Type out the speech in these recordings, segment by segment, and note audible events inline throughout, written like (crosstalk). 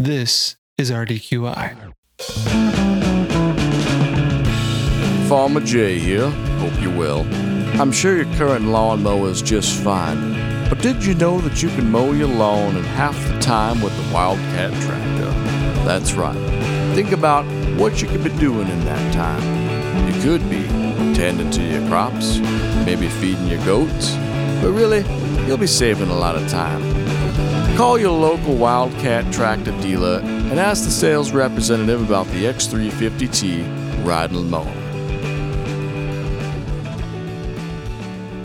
This is RDQI. Farmer J here. Hope you're well. I'm sure your current lawnmower is just fine. But did you know that you can mow your lawn in half the time with the Wildcat tractor? That's right. Think about what you could be doing in that time. You could be tending to your crops, maybe feeding your goats, but really, you'll be saving a lot of time. Call your local Wildcat tractor dealer and ask the sales representative about the X350T riding mower.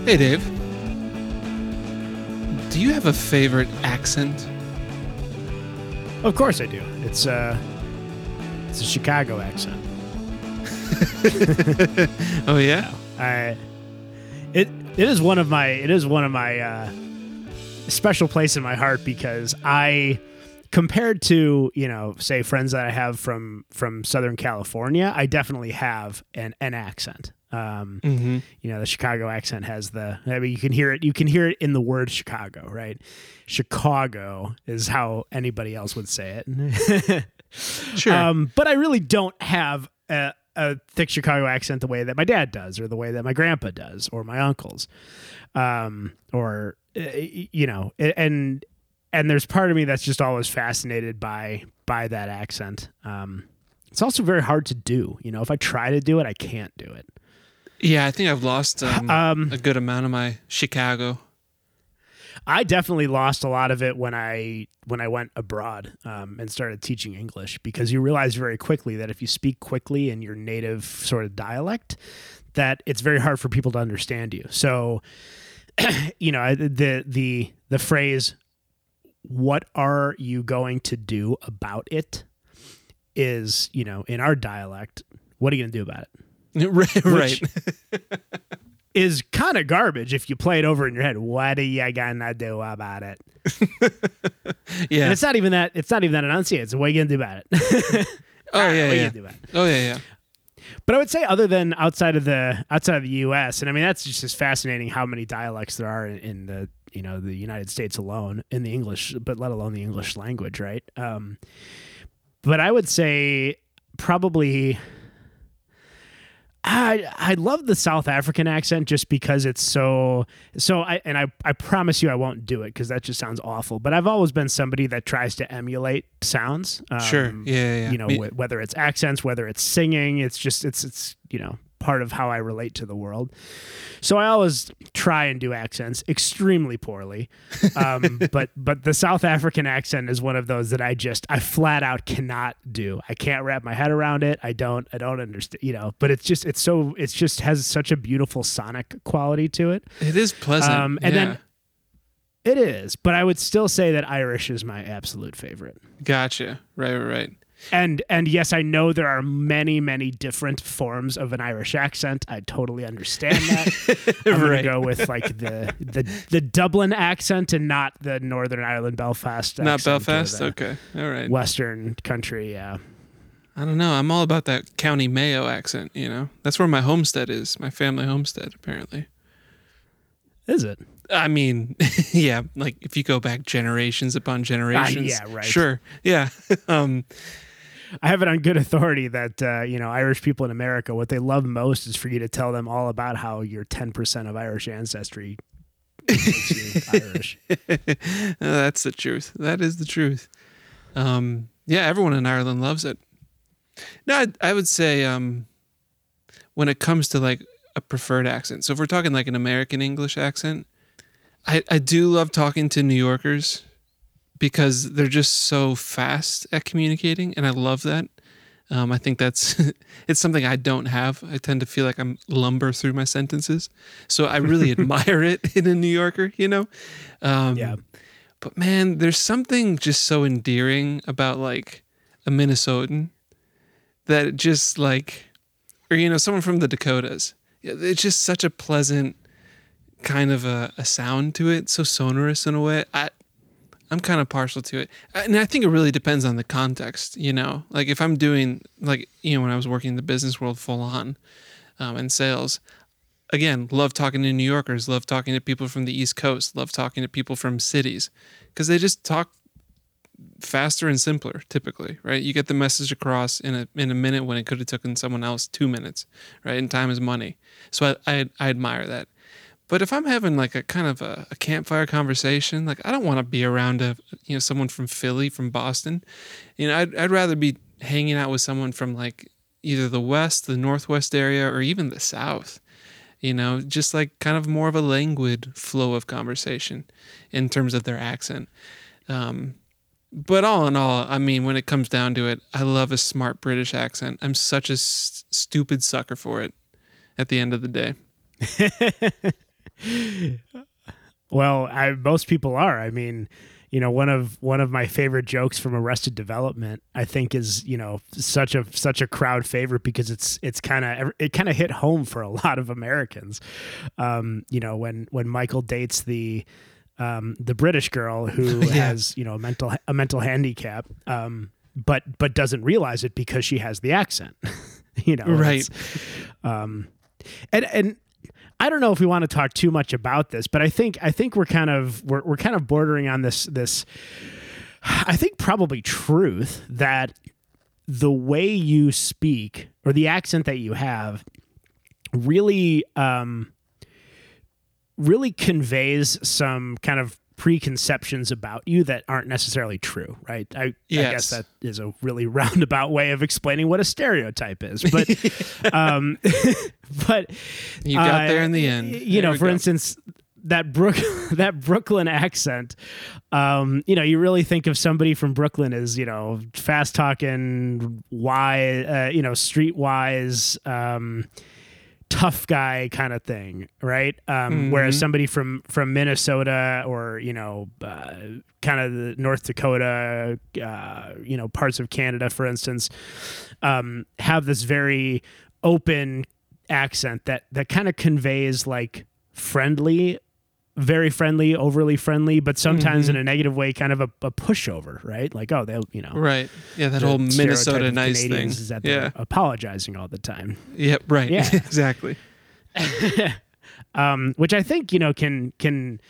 Hey, Dave. Do you have a favorite accent? Of course I do. It's uh it's a Chicago accent. (laughs) oh yeah. I it it is one of my it is one of my uh special place in my heart because I compared to, you know, say friends that I have from from Southern California, I definitely have an an accent. Um, Mm-hmm. you know, the Chicago accent has the. I mean, you can hear it. You can hear it in the word Chicago, right? Chicago is how anybody else would say it. (laughs) Sure. Um, but I really don't have a, a thick Chicago accent the way that my dad does, or the way that my grandpa does, or my uncles, um, or uh, you know, and and there's part of me that's just always fascinated by by that accent. Um, it's also very hard to do. You know, if I try to do it, I can't do it. yeah, I think I've lost um, Um, a good amount of my Chicago. I definitely lost a lot of it when I when I went abroad um, and started teaching English because you realize very quickly that if you speak quickly in your native sort of dialect, that it's very hard for people to understand you. So, (clears throat) you know, the the the phrase "What are you going to do about it?" is you know in our dialect. What are you going to do about it? (laughs) right. right. (laughs) Is kind of garbage if you play it over in your head. What are you gonna do about it? (laughs) Yeah. And it's not even that. It's not even that enunciated. It's what are you gonna do about it? (laughs) oh yeah. what are you Yeah. gonna do about it? Oh yeah. Yeah. But I would say, other than outside of the outside of the U.S., and I mean that's just as fascinating how many dialects there are in, in the you know the United States alone in the English, but let alone the English language, right? Um, but I would say probably. I I love the South African accent just because it's so so I and I I promise you I won't do it because that just sounds awful. But I've always been somebody that tries to emulate sounds. Um, Sure. Yeah. Yeah. yeah. you know Me- whether it's accents whether it's singing it's just it's it's you know part of how i relate to the world so i always try and do accents extremely poorly um, (laughs) but but the south african accent is one of those that i just i flat out cannot do i can't wrap my head around it i don't i don't understand you know but it's just it's so it's just has such a beautiful sonic quality to it it is pleasant. um, and yeah. then it is but i would still say that irish is my absolute favorite Gotcha. Right. Right. Right. And and yes, I know there are many many different forms of an Irish accent. I totally understand that. (laughs) I'm gonna Right. go with like the the the Dublin accent and not the Northern Ireland Belfast. Not Belfast. Okay. All right. Western country. Yeah. I don't know. I'm all about that County Mayo accent. You know, that's where my homestead is. My family homestead, apparently. Is it? I mean, (laughs) yeah, like if you go back generations upon generations. Ah, yeah, right. Sure. Yeah. (laughs) um, I have it on good authority that uh, you know Irish people in America, what they love most is for you to tell them all about how you're 10% of Irish ancestry Irish. (laughs) that's the truth. That is the truth. Um, yeah, everyone in Ireland loves it. No, I, I would say um, when it comes to like a preferred accent. So if we're talking like an American English accent, I, I do love talking to New Yorkers because they're just so fast at communicating, and I love that. Um, I think that's (laughs) it's something I don't have. I tend to feel like I'm lumber through my sentences, so I really (laughs) admire it (laughs) in a New Yorker. You know, um, Yeah. But man, there's something just so endearing about like a Minnesotan that just like, or you know, someone from the Dakotas. It's just such a pleasant kind of a, a sound to it, so sonorous in a way. I I'm kind of partial to it, and I think it really depends on the context. You know, like if I'm doing like you know when I was working in the business world full on, um, and sales, again, love talking to New Yorkers, love talking to people from the East Coast, love talking to people from cities because they just talk faster and simpler typically right? You get the message across in a in a minute when it could have taken someone else two minutes right? And time is money. So i i, I admire that but if i'm having like a kind of a, a campfire conversation like i don't want to be around a you know someone from philly from boston you know i'd, I'd rather be hanging out with someone from like either the west the northwest area or even the south you know just like kind of more of a languid flow of conversation in terms of their accent um, but all in all, I mean, when it comes down to it, I love a smart British accent. I'm such a s- stupid sucker for it at the end of the day. (laughs) Well, I, most people are. I mean, you know, one of one of my favorite jokes from Arrested Development, I think, is you know such a such a crowd favorite because it's it's kind of it kind of hit home for a lot of Americans. Um, you know, when when Michael dates the um, the British girl who (laughs) Yeah. has you know a mental a mental handicap, um, but but doesn't realize it because she has the accent. (laughs) you know, Right. Um, and and I don't know if we want to talk too much about this, but I think I think we're kind of we're we're kind of bordering on this this. I think probably truth that the way you speak or the accent that you have really um, really conveys some kind of preconceptions about you that aren't necessarily true, right? I, I guess that is a really (laughs) roundabout way of explaining what a stereotype is, but (laughs) um, (laughs) but You got uh, there in the end. You There know, for go. instance, that Brook that Brooklyn accent, um, you know, you really think of somebody from Brooklyn as you know fast talking, wise, uh, you know, streetwise. Um, tough guy kind of thing right um, whereas Mhm. somebody from from minnesota or you know uh, kind of the north dakota uh, you know parts of canada for instance um, have this very open accent that that kind of conveys like friendly very friendly overly friendly but sometimes Mhm. in a negative way kind of a, a pushover right like oh they'll you know Right. Yeah, that whole Minnesota nice thing. Is that they're Yeah. apologizing all the time Yep. Right. Yeah. (laughs) exactly. (laughs) um, which I think you know can can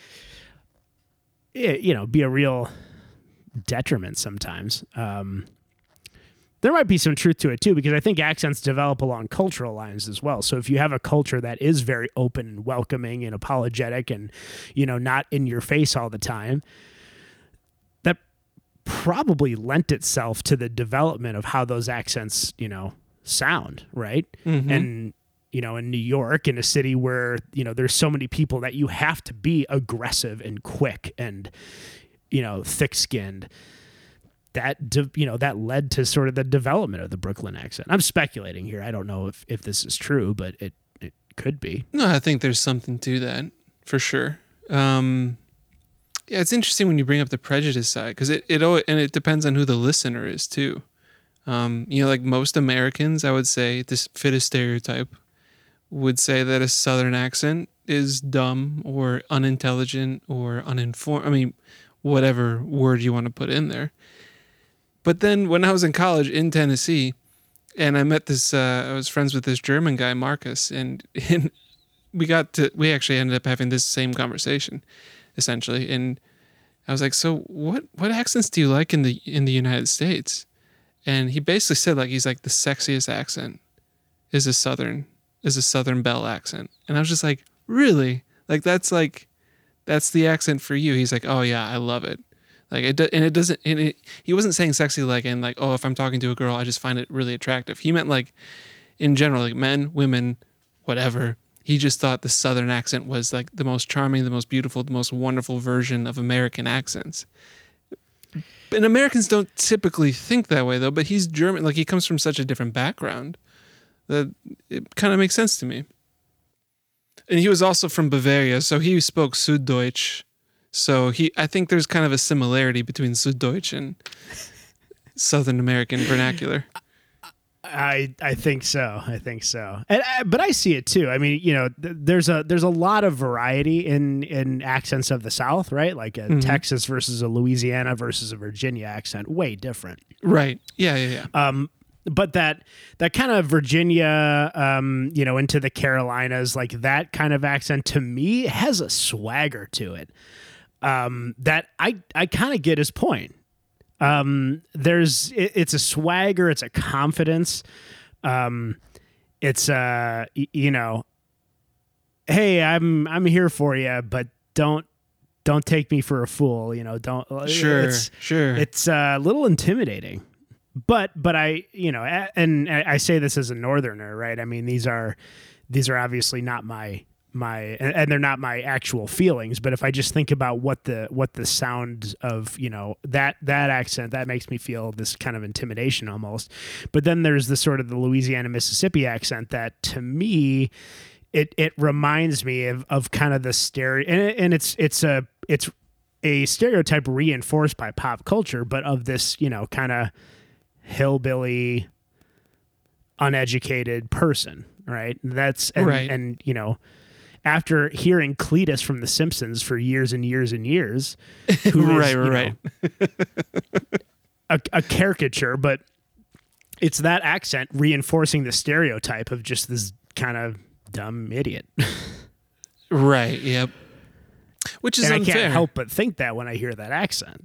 eh, you know be a real detriment sometimes. Um, there might be some truth to it too, because I think accents develop along cultural lines as well. So if you have a culture that is very open and welcoming and apologetic, and you know not in your face all the time, that probably lent itself to the development of how those accents you know sound, right? Mhm. and you know in new york in a city where you know there's so many people that you have to be aggressive and quick and you know thick skinned that de- you know that led to sort of the development of the brooklyn accent i'm speculating here i don't know if, if this is true but it it could be No, I think there's something to that for sure. Um, yeah, it's interesting when you bring up the prejudice side because it it always, and it depends on who the listener is too. Um, you know, like most Americans, I would say this fit a stereotype would say that a Southern accent is dumb or unintelligent or uninformed. I mean, whatever word you want to put in there. But then when I was in college in Tennessee, and I met this, uh, I was friends with this German guy, Marcus, and, (laughs) and we got to, we actually ended up having this same conversation, essentially. And I was like, so what, what accents do you like in the, in the United States? And he basically said, like, he's like, the sexiest accent is a Southern, is a Southern Belle accent. And I was just like, really? Like, that's like, that's the accent for you. He's like, oh yeah, I love it. Like it, and it doesn't. And it, he wasn't saying sexy like in like, oh, if I'm talking to a girl, I just find it really attractive. He meant like, in general, like men, women, whatever. He just thought the Southern accent was like the most charming, the most beautiful, the most wonderful version of American accents. And Americans don't typically think that way though. But he's German. Like he comes from such a different background that it kind of makes sense to me. And he was also from Bavaria, so he spoke Süddeutsch. So he, I think there's kind of a similarity between Süddeutsch and Southern American vernacular. I I think so. I think so. And I, but I see it too. I mean, you know, th- there's a there's a lot of variety in in accents of the South, right? Like a Mhm. Texas versus a Louisiana versus a Virginia accent, way different. Right. Yeah, yeah, yeah. Um, but that that kind of Virginia, um, you know, into the Carolinas, like that kind of accent to me has a swagger to it. Um, that I I kind of get his point. Um, there's it, it's a swagger, it's a confidence. Um, it's uh, y- you know, hey, I'm I'm here for you, but don't don't take me for a fool. You know, don't. Sure, It's, sure. it's uh, a little intimidating but but i you know and i say this as a northerner right i mean these are these are obviously not my my and and they're not my actual feelings but if i just think about what the what the sound of you know that that accent that makes me feel this kind of intimidation almost but then there's the sort of the louisiana mississippi accent that to me it it reminds me of, of kind of the stereo and, and it's it's a it's a stereotype reinforced by pop culture but of this you know kind of hillbilly uneducated person right that's and, Right. and you know after hearing Cletus from The Simpsons for years and years and years, (laughs) who is, right, you right, know, a, a caricature, but it's that accent reinforcing the stereotype of just this kind of dumb idiot. Right. Yep. Which is and I can't help but think that when I hear that accent.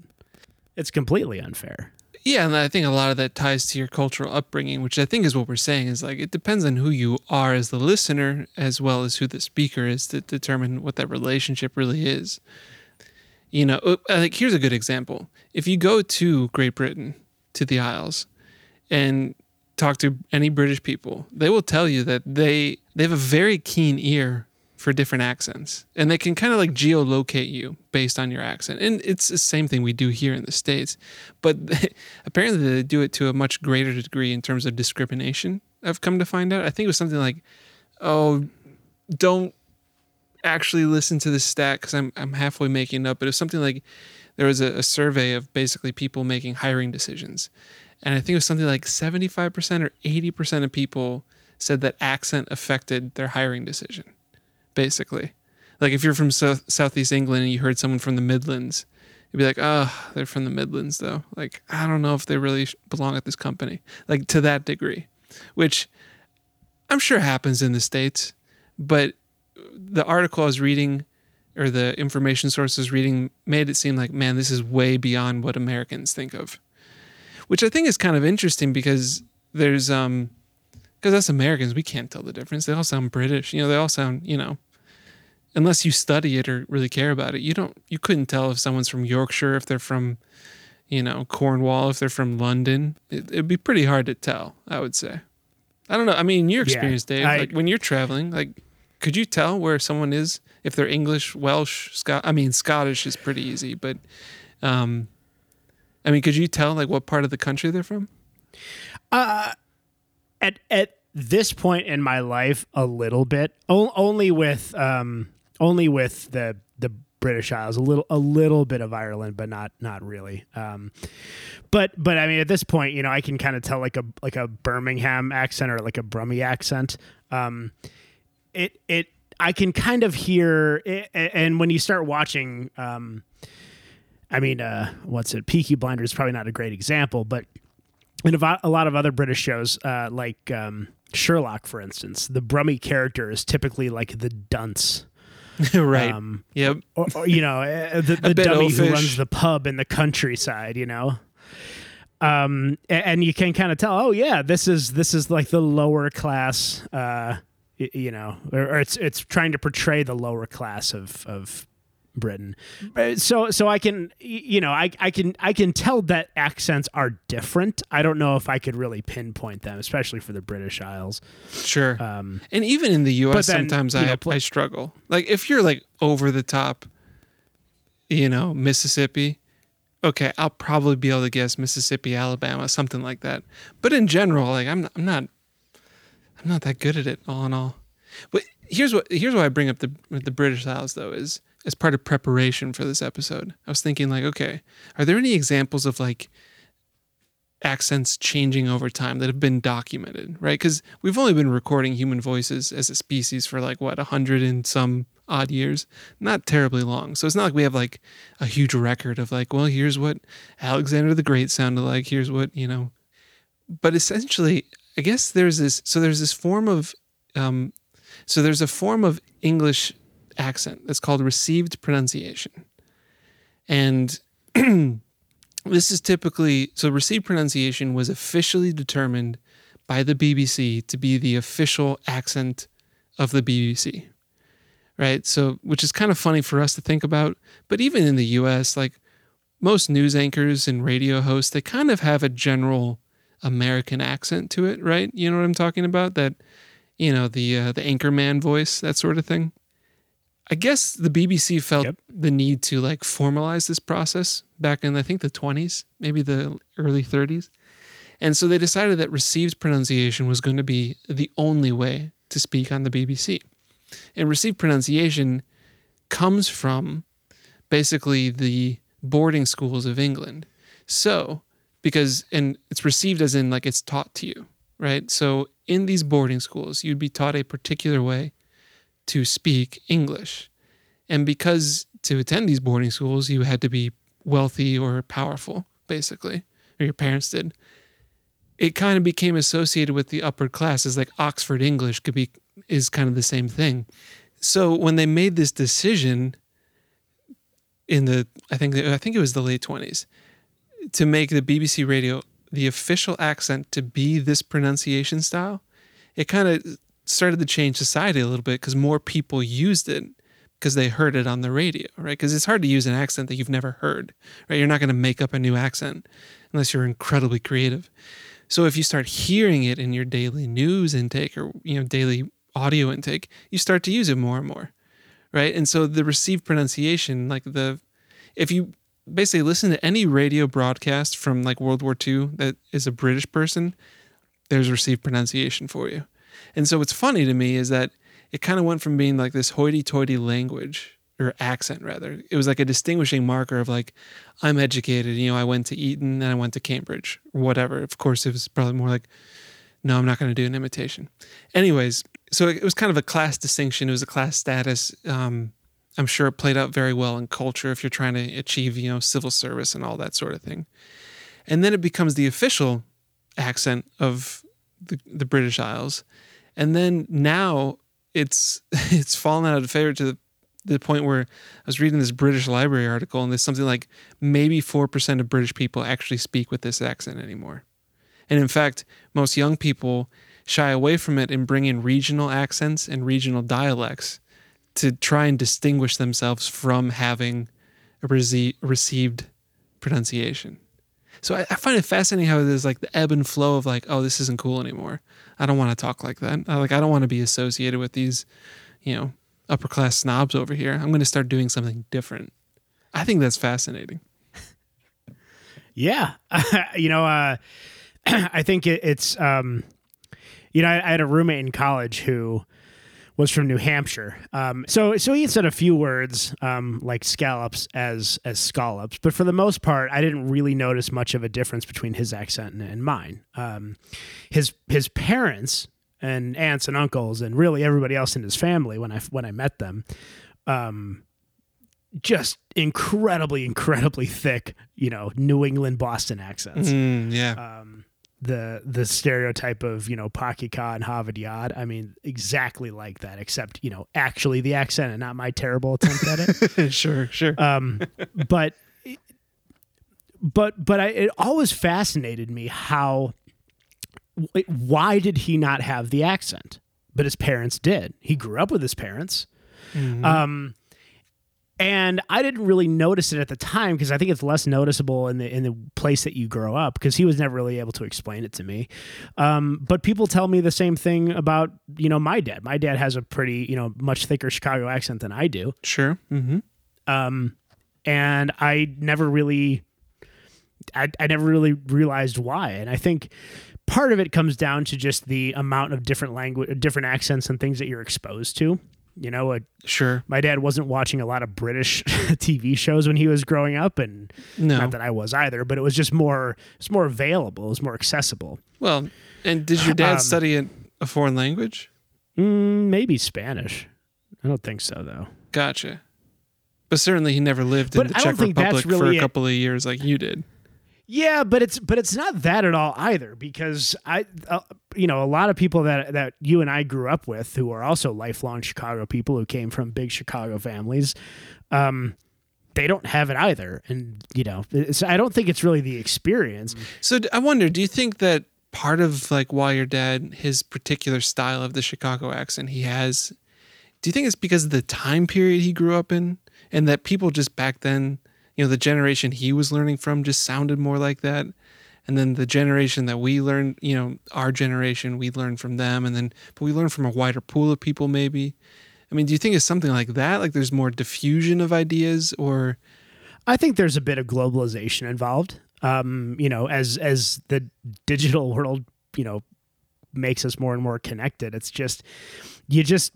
It's completely unfair. Yeah, and I think a lot of that ties to your cultural upbringing, which I think is what we're saying is like it depends on who you are as the listener as well as who the speaker is to determine what that relationship really is. You know, uh, like here's a good example. If you go to Great Britain, to the Isles, and talk to any British people, they will tell you that they they have a very keen ear for different accents. And they can kind of like geolocate you based on your accent. And it's the same thing we do here in the states but (laughs) apparently they do it to a much greater degree in terms of discrimination i've come to find out. I think it was something like oh don't actually listen to this stat because I'm, I'm halfway making it up but it was something like there was a, a survey of basically people making hiring decisions and i think it was something like 75% or 80% of people said that accent affected their hiring decision basically. Like if you're from south, southeast England and you heard someone from the Midlands, you'd be like, "Oh, they're from the Midlands, though." Like I don't know if they really belong at this company. Like to that degree, which I'm sure happens in the states, but the article I was reading or the information source I was reading made it seem like, man, this is way beyond what Americans think of, which I think is kind of interesting because there's um because us Americans, we can't tell the difference. They all sound British. You know, they all sound, you know, unless you study it or really care about it, you don't, you couldn't tell if someone's from Yorkshire, if they're from, you know, Cornwall, if they're from London. It, it'd be pretty hard to tell, I would say. I don't know. I mean, your Yeah, experience, Dave, I- like when you're traveling, like, could you tell where someone is if they're English, Welsh, Scot? I mean, Scottish is pretty easy, but, um, I mean, could you tell like what part of the country they're from? at at this point in my life a little bit o- only with um only with the the British Isles a little a little bit of Ireland but not not really. Um but but I mean at this point you know I can kind of tell like a like a Birmingham accent or like a Brummie accent. Um it it I can kind of hear it, and when you start watching um I mean uh what's it? Peaky Blinders is probably not a great example but in a, lot of other British shows, uh, like um, Sherlock, for instance, the Brummie character is typically like the dunce, (laughs) right. um, yep. or, or, you know, uh, the, (laughs) the bit dummy who runs the pub in the countryside. You know, um, a- and, you can kind of tell, oh yeah, this is this is like the lower class. Uh, you know, or, or it's it's trying to portray the lower class of of Britain. So so I can you know I I can I can tell that accents are different. I don't know if I could really pinpoint them, especially for the British Isles. Sure. Um, And even in the U.S., then, sometimes I know, pl- I struggle. Like if you're like over the top, you know, Mississippi. Okay, I'll probably be able to guess Mississippi, Alabama, something like that. But in general, like I'm I'm not I'm not that good at it all in all. But here's what here's why I bring up the the British Isles though is as part of preparation for this episode. I was thinking like, okay, are there any examples of like accents changing over time that have been documented, right? Because we've only been recording human voices as a species for like what a hundred and some odd years, not terribly long. So it's not like we have like a huge record of like, well, here's what Alexander the Great sounded like. Here's what you know. But essentially, I guess there's this. So there's this form of, um, so there's a form of English accent that's called received pronunciation, and (clears throat) this is typically so received pronunciation was officially determined by the BBC to be the official accent of the BBC. Right? So which is kind of funny for us to think about, but even in the US like most news anchors and radio hosts they kind of have a general American accent to it, right? You know what I'm talking about? That you know, the uh, the anchorman voice, that sort of thing. I guess the BBC felt Yep. the need to like formalize this process back in I think the 20s, maybe the early 30s. And so they decided that received pronunciation was going to be the only way to speak on the BBC. And received pronunciation comes from basically the boarding schools of England. So, because, and it's received as in like it's taught to you, right? So, in these boarding schools, you'd be taught a particular way to speak English. And because to attend these boarding schools, you had to be wealthy or powerful, basically, or your parents did. It kind of became associated with the upper classes, like Oxford English could be is kind of the same thing. So when they made this decision in the I think I think it was the late twenties to make the BBC radio the official accent to be this pronunciation style, it kind of started to change society a little bit because more people used it because they heard it on the radio, right? Because it's hard to use an accent that you've never heard, right? You're not going to make up a new accent unless you're incredibly creative. So if you start hearing it in your daily news intake or you know daily audio intake, you start to use it more and more, right? And so the received pronunciation, like the, if you basically listen to any radio broadcast from like World War II that is a British person, there's received pronunciation for you. And so what's funny to me is that it kind of went from being like this hoity-toity language or accent rather. It was like a distinguishing marker of like I'm educated, you know, I went to Eton and I went to Cambridge whatever. Of course, it was probably more like no, I'm not going to do an imitation. Anyways, so it was kind of a class distinction. It was a class status. Um, I'm sure it played out very well in culture if you're trying to achieve, you know, civil service and all that sort of thing. And then it becomes the official accent of the, the British Isles. And then now it's (laughs) it's fallen out of favor to the, the point where I was reading this British Library article and there's something like maybe 4% of British people actually speak with this accent anymore. And in fact, most young people shy away from it and bring in regional accents and regional dialects to try and distinguish themselves from having a rece- received pronunciation. So I, I find it fascinating how there's like the ebb and flow of like, oh, this isn't cool anymore. I don't want to talk like that. Like I don't want to be associated with these, you know, upper class snobs over here. I'm going to start doing something different. I think that's fascinating. (laughs) Yeah, (laughs) you know, uh, (clears throat) I think it, it's, um, you know, I, I had a roommate in college who was from New Hampshire. Um, so, so he said a few words um, like scallops as as scallops, but for the most part, I didn't really notice much of a difference between his accent and, and mine. Um, his his parents and aunts and uncles and really everybody else in his family when I when I met them. Um, just incredibly, incredibly thick, you know, New England Boston accents Mm, yeah. The the stereotype of you know Pakika and Harvard Yard. I mean, exactly like that, except you know actually the accent and not my terrible attempt at it. (laughs) sure, sure. Um, but but but I, it always fascinated me how why did he not have the accent? But his parents did. He grew up with his parents. Mhm. Um, and I didn't really notice it at the time because I think it's less noticeable in the in the place that you grow up because he was never really able to explain it to me. Um, but people tell me the same thing about you know my dad. My dad has a pretty you know much thicker Chicago accent than I do, sure. Mm-hmm. um, and I never really, I, I never really realized why. And I think part of it comes down to just the amount of different language, different accents and things that you're exposed to. You know, a, Sure. my dad wasn't watching a lot of British (laughs) TV shows when he was growing up, and No. not that I was either. But it was just more, it's more available, it was more accessible. well, and did your dad Um, study a, a foreign language? Mm, maybe Spanish. I don't think so though. Gotcha. But certainly he never lived in the Czech Republic for a couple of years like you did. Yeah, but it's but it's not that at all either because I uh, you know a lot of people that that you and I grew up with who are also lifelong Chicago people who came from big Chicago families um they don't have it either. And you know, I don't think it's really the experience. So I wonder, do you think that part of like why your dad, his particular style of the Chicago accent he has, do you think it's because of the time period he grew up in, and that people just back then, you know, the generation he was learning from just sounded more like that, and then the generation that we learned, you know, our generation, we learned from them, and then but we learned from a wider pool of people, maybe. I mean, do you think it's something like that? Like there's more diffusion of ideas, or I think there's a bit of globalization involved. Um, you know, as as the digital world, you know, makes us more and more connected. It's just you just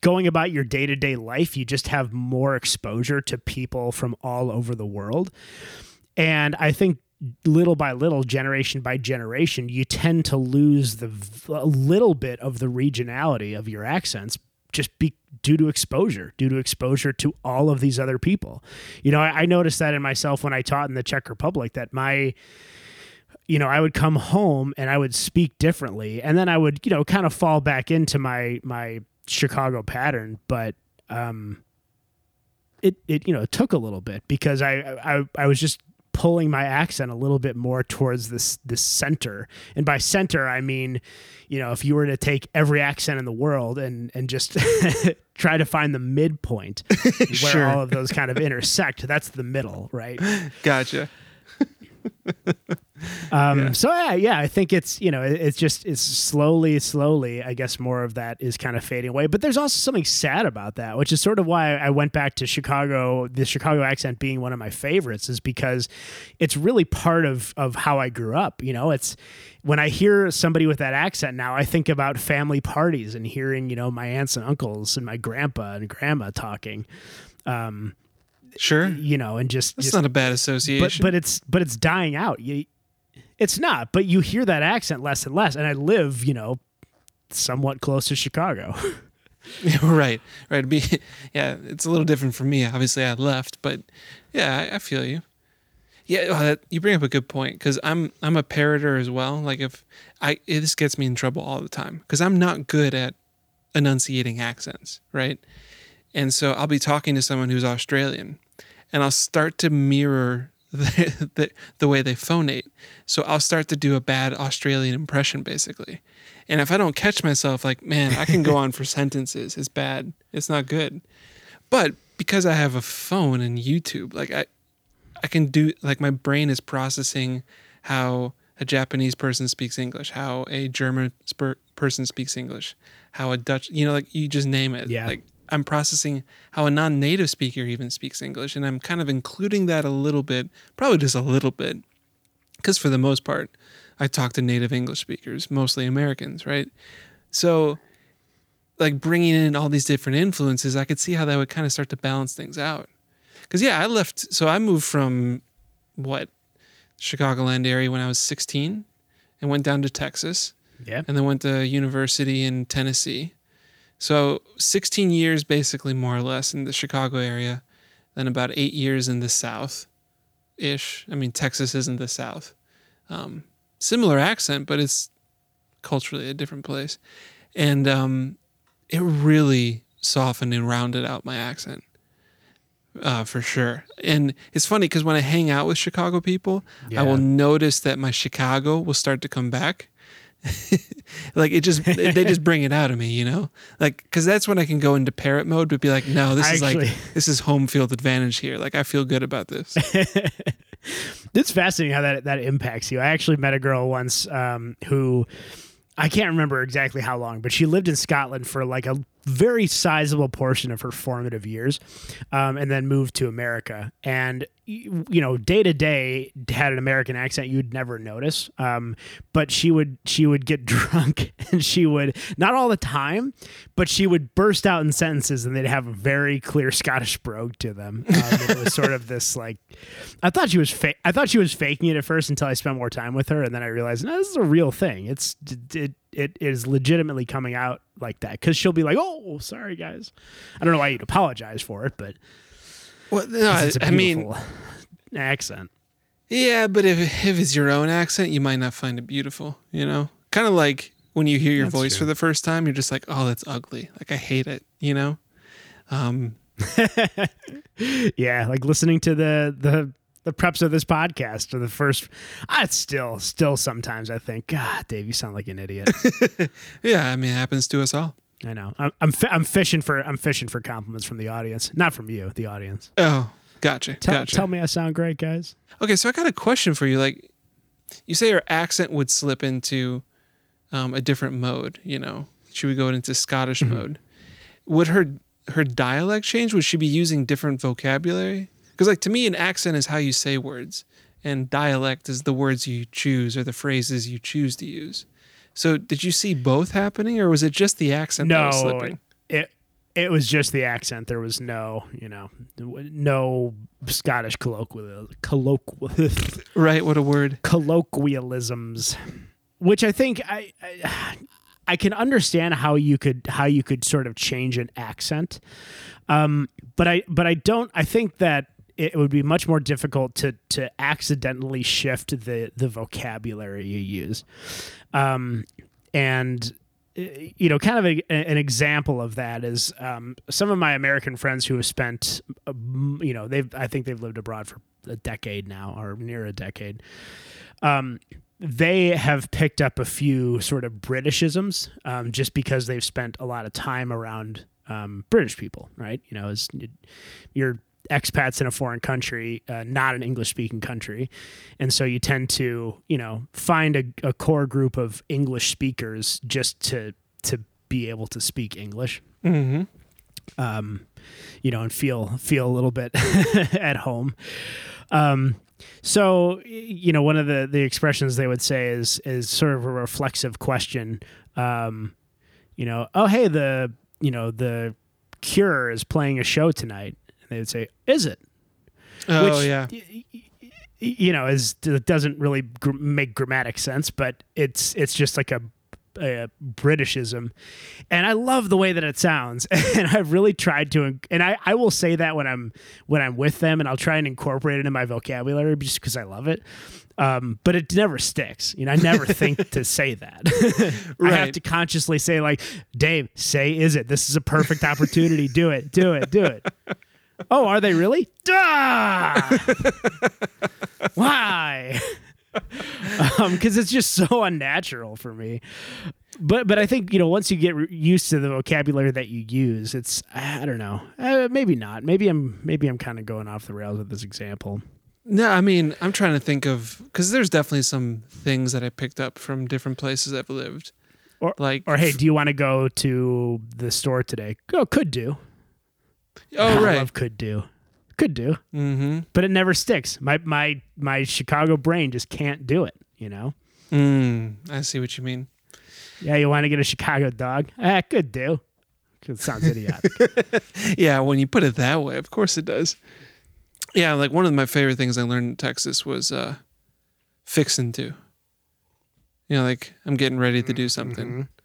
going about your day-to-day life, you just have more exposure to people from all over the world. And I think little by little, generation by generation, you tend to lose the a little bit of the regionality of your accents just be due to exposure, due to exposure to all of these other people. You know, I, I noticed that in myself when I taught in the Czech Republic that my you know, I would come home and I would speak differently, and then I would, you know, kind of fall back into my my Chicago pattern. But um, it it you know it took a little bit because I I I was just pulling my accent a little bit more towards this this center, and by center I mean, you know, if you were to take every accent in the world and and just (laughs) try to find the midpoint (laughs) where Sure. all of those kind of intersect, that's the middle, right? gotcha? (laughs) Um, Yeah. So yeah, yeah, I think it's you know it's just it's slowly, slowly. I guess more of that is kind of fading away. But there's also something sad about that, which is sort of why I went back to Chicago. The Chicago accent being one of my favorites is because it's really part of of how I grew up. You know, it's when I hear somebody with that accent now, I think about family parties and hearing you know my aunts and uncles and my grandpa and grandma talking. Um, Sure, you know, and just, just not a bad but association. but it's but it's dying out. You, it's not, but you hear that accent less and less. And I live, you know, somewhat close to Chicago. (laughs) (laughs) right, right. Be (laughs) yeah, it's a little different for me. Obviously, I left, but yeah, I, I feel you. Yeah, well, that, you bring up a good point because I'm I'm a parroter as well. Like if I it, this gets me in trouble all the time because I'm not good at enunciating accents, right? And so I'll be talking to someone who's Australian, and I'll start to mirror the, (laughs) the the way they phonate. So I'll start to do a bad Australian impression, basically. And if I don't catch myself, like, man, I can go (laughs) on for sentences. It's bad. It's not good. But because I have a phone and YouTube, like I, I can do like my brain is processing how a Japanese person speaks English, how a German sper- person speaks English, how a Dutch, you know, like you just name it. Yeah. Like I'm processing how a non-native speaker even speaks English, and I'm kind of including that a little bit, probably just a little bit, because for the most part, I talk to native English speakers, mostly Americans, right? So, like bringing in all these different influences, I could see how that would kind of start to balance things out. Because yeah, I left. So I moved from what Chicagoland area when I was 16, and went down to Texas, yeah. and then went to university in Tennessee. So 16 years, basically more or less, in the Chicago area, then about eight years in the South, ish. I mean, Texas isn't the South. Um, similar accent, but it's culturally a different place, and um, it really softened and rounded out my accent. Uh, for sure. And it's funny because when I hang out with Chicago people, I will notice that my Chicago will start to come back. (laughs) like it just they just bring it out of me, you know? Like cuz that's when I can go into parrot mode but be like, "No, this is Actually- like this is home field advantage here. Like I feel good about this." (laughs) it's fascinating how that that impacts you. I actually met a girl once um, who I can't remember exactly how long, but she lived in Scotland for like a very sizable portion of her formative years, um, and then moved to America. And you know, day to day had an American accent you'd never notice. Um, but she would she would get (laughs) drunk, and she would not all the time, but she would burst out in sentences, and they'd have a very clear Scottish brogue to them. Um, it was sort of this like I thought she was fake. I thought she was faking it at first until I spent more time with her, and then I realized no, this is a real thing. It's it it is legitimately coming out like that because she'll be like, "Oh, sorry guys." I don't know why you'd apologize for it, but well, no, I, it's a I mean, accent. yeah, but if if it's your own accent, you might not find it beautiful, you know? Kind of like when you hear your That's voice true. for the first time, you're just like, "Oh, that's ugly." Like I hate it, you know? Um (laughs) yeah, like listening to the the the preps of this podcast or the first. I still still sometimes I think, God, Dave, you sound like an idiot. (laughs) Yeah, I mean, it happens to us all. I know. I'm I'm, I'm fishing for I'm fishing for compliments from the audience, not from you, the audience. Oh, gotcha. Tell, gotcha. tell me I sound great, guys. Okay, so I got a question for you. Like, you say her accent would slip into um, a different mode. You know, she would go into Scottish Mm-hmm. mode. Would her her dialect change? Would she be using different vocabulary? Because, like, to me, an accent is how you say words, and dialect is the words you choose or the phrases you choose to use. So, did you see both happening, or was it just the accent that was No, slipping? it it was just the accent. There was no, you know, no Scottish colloquial colloquial (laughs) Right? What a word. colloquialisms, which I think I, I I can understand how you could how you could sort of change an accent, um, but I but I don't. I think that it would be much more difficult to to accidentally shift the the vocabulary you use, um, and uh, you know, kind of a, an example of that is um, some of my American friends who have spent, uh, you know, they've I think they've lived abroad for a decade now or near a decade. Um, they have picked up a few sort of Britishisms um, just because they've spent a lot of time around um, British people, right? You know, as you're expats in a foreign country, uh, not an English speaking country. And so you tend to, you know, find a, a core group of English speakers just to, to be able to speak English. Mm-hmm. Um, you know, and feel, feel a little bit (laughs) at home. Um, so you know, one of the the expressions they would say is is sort of a reflexive question. Um, you know, oh hey, the you know the Cure is playing a show tonight, they would say, "Is it?" Oh Which, yeah. y- y- y- You know, is it doesn't really gr- make grammatic sense, but it's it's just like a, a Britishism, and I love the way that it sounds. (laughs) And I've really tried to, and I, I will say that when I'm when I'm with them, and I'll try and incorporate it in my vocabulary just because I love it. Um, but it never sticks. You know, I never (laughs) think to say that. (laughs) I have to consciously say, like, Dave, say, is it? This is a perfect opportunity. Do it, do it, do it. Oh, are they really? (laughs) Duh! (laughs) Why? Because it's just so unnatural for me. But but I think you know once you get re- used to the vocabulary that you use, it's I don't know. Uh, maybe not. Maybe I'm maybe I'm kind of going off the rails with this example. No, I mean, I'm trying to think of because there's definitely some things that I picked up from different places I've lived. Or- like, Or hey, do you want to go to the store today? Go, could do. Oh I right, love could do. Could do. mm-hmm. But it never sticks. My my my Chicago brain just can't do it. You know. Mm, I see what you mean. Yeah, you want to get a Chicago dog? Ah, could do. It sounds idiotic. (laughs) Yeah, when you put it that way, of course it does. Yeah, like one of my favorite things I learned in Texas was uh, fixing to. You know, like I'm getting ready to do something. I,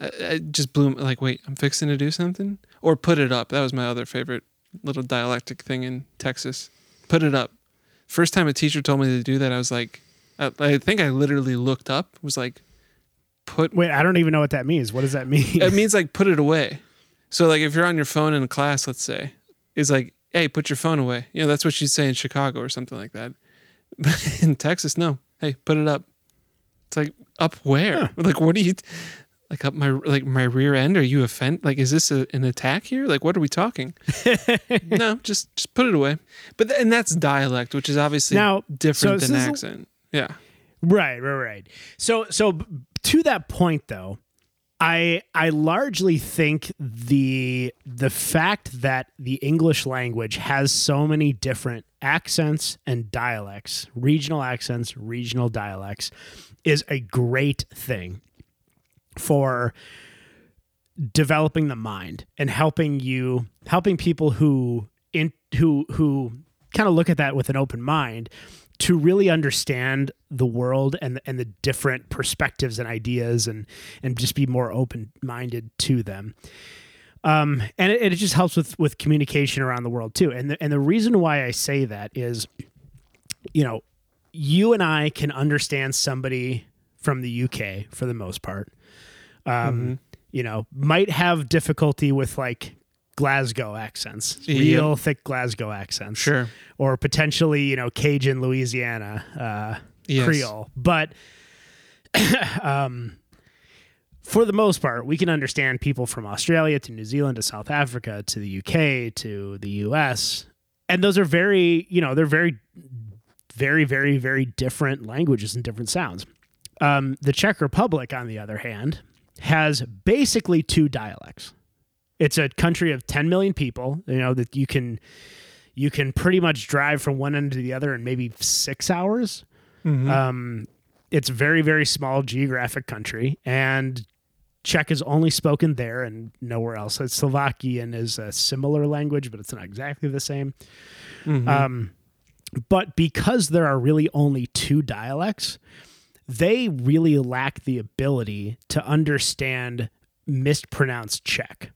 I just blew. Like, wait, I'm fixing to do something, or put it up. That was my other favorite little dialectic thing in Texas. Put it up. First time a teacher told me to do that, I was like, I, I think I literally looked up. Was like, put. Wait, I don't even know what that means. What does that mean? It (laughs) means like put it away. So like if you're on your phone in a class, let's say, it's like, hey, put your phone away. You know, that's what you'd say in Chicago or something like that. But (laughs) in Texas, no. Hey, put it up. It's like up where? Like what do you like up my like my rear end? Are you offend? Like is this a, an attack here? Like what are we talking? (laughs) no, just just put it away. But th- and that's dialect, which is obviously Now, different so than accent. Yeah. Right, right, right. So, so to that point, though, I I largely think the the fact that the English language has so many different accents and dialects, regional accents, regional dialects, is a great thing for developing the mind and helping you helping people who in who who kind of look at that with an open mind to really understand the world and and the different perspectives and ideas and and just be more open minded to them. Um, and it, it just helps with with communication around the world too. And the, and the reason why I say that is, you know, you and I can understand somebody from the UK for the most part. Um, You know, might have difficulty with like Glasgow accents, real thick Glasgow accents, Sure. or potentially you know Cajun Louisiana uh, Yes. Creole. But (coughs) um, for the most part, we can understand people from Australia to New Zealand to South Africa to the UK to the US, and those are very you know they're very very very very different languages and different sounds. Um, the Czech Republic, on the other hand, has basically two dialects. It's a country of 10 million people. You know that you can you can pretty much drive from one end to the other in maybe six hours. Mhm. Um, it's very very small geographic country, and Czech is only spoken there and nowhere else. So Slovakian is a similar language, but it's not exactly the same. Mhm. Um, but because there are really only two dialects, they really lack the ability to understand mispronounced Czech.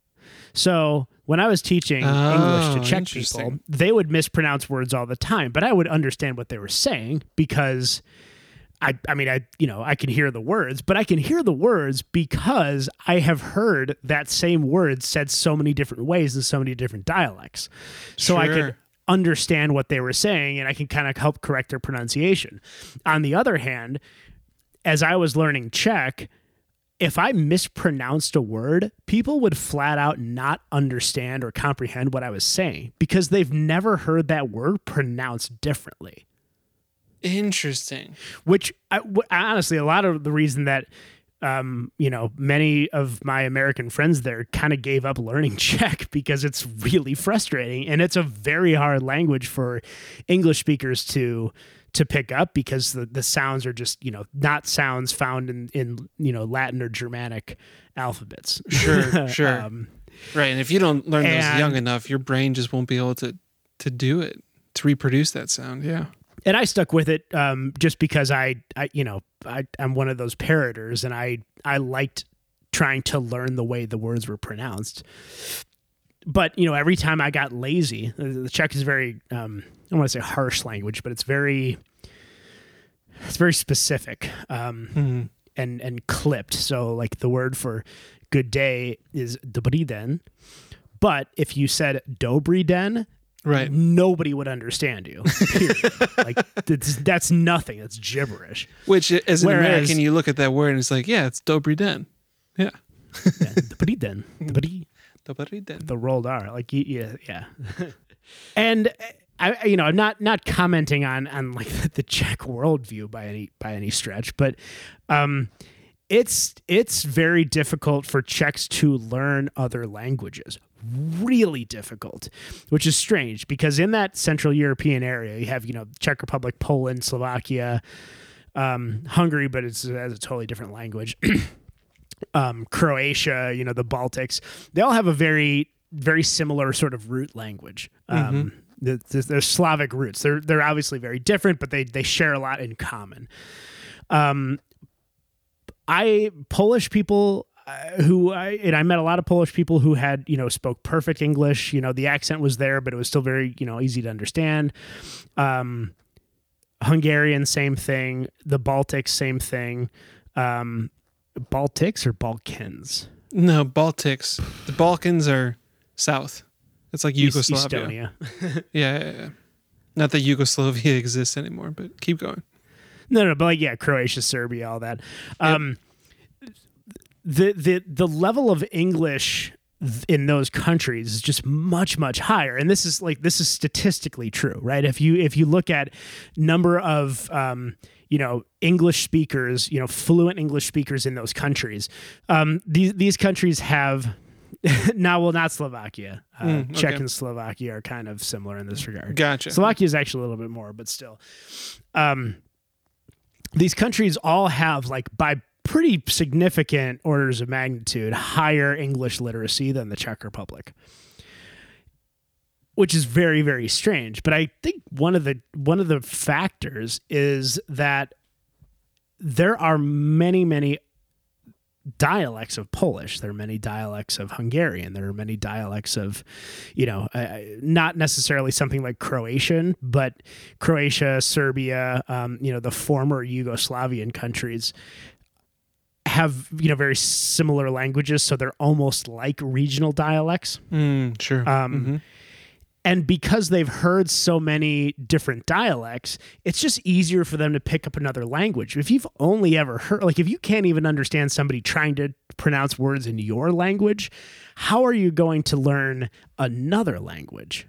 So when I was teaching English Oh, to Czech people, they would mispronounce words all the time, but I would understand what they were saying because I, I mean, I, you know, I can hear the words, but I can hear the words because I have heard that same word said so many different ways in so many different dialects. So I could understand what they were saying and I can kind of help correct their pronunciation. On the other hand, as I was learning Czech, if I mispronounced a word, people would flat out not understand or comprehend what I was saying because they've never heard that word pronounced differently Interesting. which I, w- honestly, a lot of the reason that um, you know many of my American friends there kind of gave up learning (laughs) Czech because it's really frustrating and it's a very hard language for English speakers to to pick up because the, the sounds are just you know not sounds found in in you know Latin or Germanic alphabets. Sure, (laughs) sure. um, Right. And if you don't learn those And- young enough, your brain just won't be able to to do it to reproduce that sound. Yeah. and I stuck with it um, just because I, I, you know, I, I'm one of those parroters, and I, I liked trying to learn the way the words were pronounced. But you know, every time I got lazy, the the Czech is very, um, I don't want to say harsh language, but it's very, it's very specific um, Mhm. and and clipped. So like the word for good day is dobrý den, but if you said dobrý den, Right. nobody would understand you. (laughs) Like that's, that's nothing. That's gibberish. Which, as an Whereas- American, you look at that word and it's like, yeah, it's Dobry Den. Yeah. Yeah, dobrý den, dobrý. The rolled R. Like yeah, yeah. (laughs) and I, you know, I'm not not commenting on on like (laughs) the Czech worldview by any by any stretch, but um, it's it's very difficult for Czechs to learn other languages. Really difficult, which is strange because in that Central European area, you have you know Czech Republic, Poland, Slovakia, um, Hungary, but it's it has a totally different language. (clears throat) um, Croatia, you know, the Baltics, they all have a very, very similar sort of root language. Um, the, the, they're Slavic roots. They're they're obviously very different, but they they share a lot in common. Um, I Polish people uh, who I and I met a lot of Polish people who had you know spoke perfect English. You know, the accent was there, but it was still very you know easy to understand. Um, Hungarian, same thing. The Baltics, same thing. Um, Baltics or Balkans? No, Baltics. The Balkans are south. It's like Yugoslavia. Estonia. (laughs) Yeah, yeah, yeah. Not that Yugoslavia (laughs) exists anymore, but keep going. No, no, but like yeah, Croatia, Serbia, all that. Um, the the the level of English in those countries is just much much higher, and this is like this is statistically true, right? If you if you look at number of um, you know English speakers, you know fluent English speakers in those countries, um, these these countries have. (laughs) now, well, not Slovakia. Uh, Mm, Czech and Slovakia are kind of similar in this regard. Gotcha. Slovakia is actually a little bit more, but still. Um, these countries all have, like, by pretty significant orders of magnitude, higher English literacy than the Czech Republic, which is very, very strange. But I think one of the one of the factors is that there are many, many dialects of Polish. There are many dialects of Hungarian. There are many dialects of, you know, uh, not necessarily something like Croatian, but Croatia, Serbia, um, you know, the former Yugoslavian countries have you know very similar languages, so they're almost like regional dialects. Mm, sure. Um, Mhm. And because they've heard so many different dialects, it's just easier for them to pick up another language. If you've only ever heard, like, if you can't even understand somebody trying to pronounce words in your language, how are you going to learn another language?